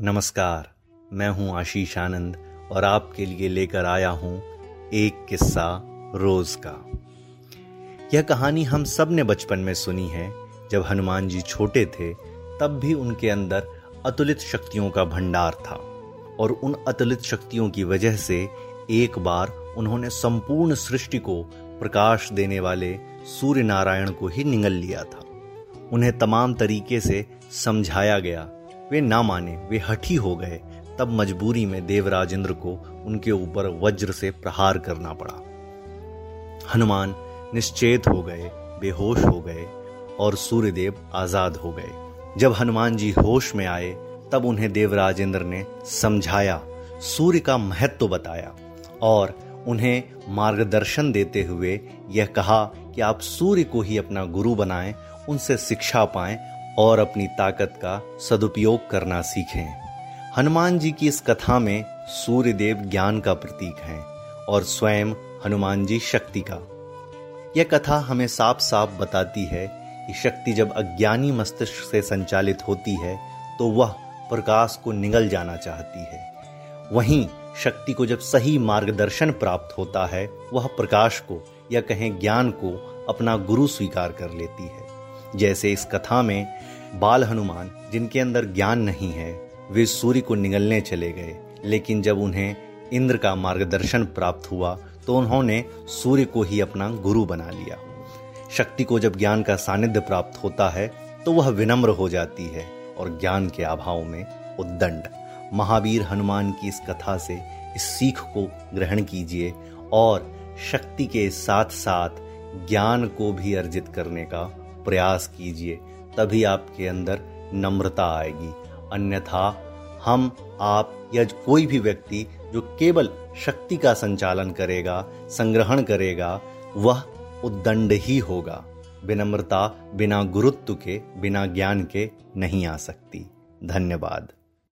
नमस्कार, मैं हूँ आशीष आनंद और आपके लिए लेकर आया हूँ एक किस्सा रोज का। यह कहानी हम सबने बचपन में सुनी है। जब हनुमान जी छोटे थे, तब भी उनके अंदर अतुलित शक्तियों का भंडार था और उन अतुलित शक्तियों की वजह से एक बार उन्होंने संपूर्ण सृष्टि को प्रकाश देने वाले सूर्य नारायण को ही निगल लिया था। उन्हें तमाम तरीके से समझाया गया वे ना माने, वे हठी हो गए। तब मजबूरी में देवराज इंद्र को उनके ऊपर वज्र से प्रहार करना पड़ा। हनुमान निश्चेत हो गए, बेहोश हो गए और सूर्यदेव आज़ाद हो गए। जब हनुमान जी होश में आए, तब उन्हें देवराज इंद्र ने समझाया, सूर्य का महत्व तो बताया और उन्हें मार्गदर्शन देते हुए यह कहा कि आप सूर्य को ही अपना गुरु बनाएँ, उनसे शिक्षा पाएँ और अपनी ताकत का सदुपयोग करना सीखें। हनुमान जी की इस कथा में सूर्य देव ज्ञान का प्रतीक हैं और स्वयं हनुमान जी शक्ति का। यह कथा हमें साफ़ साफ़ बताती है कि शक्ति जब अज्ञानी मस्तिष्क से संचालित होती है तो वह प्रकाश को निगल जाना चाहती है। वहीं शक्ति को जब सही मार्गदर्शन प्राप्त होता है, वह प्रकाश को या कहें ज्ञान को अपना गुरु स्वीकार कर लेती है। जैसे इस कथा में बाल हनुमान, जिनके अंदर ज्ञान नहीं है, वे सूर्य को निगलने चले गए। लेकिन जब उन्हें इंद्र का मार्गदर्शन प्राप्त हुआ तो उन्होंने सूर्य को ही अपना गुरु बना लिया। शक्ति को जब ज्ञान का सानिध्य प्राप्त होता है तो वह विनम्र हो जाती है और ज्ञान के अभाव में उद्दंड। महावीर हनुमान की इस कथा से इस सीख को ग्रहण कीजिए और शक्ति के साथ साथ ज्ञान को भी अर्जित करने का प्रयास कीजिए, तभी आपके अंदर नम्रता आएगी। अन्यथा, हम, आप या कोई भी व्यक्ति जो केवल शक्ति का संचालन करेगा, संग्रहण करेगा, वह उद्दंड ही होगा। विनम्रता बिना गुरुत्व के, बिना ज्ञान के नहीं आ सकती। धन्यवाद।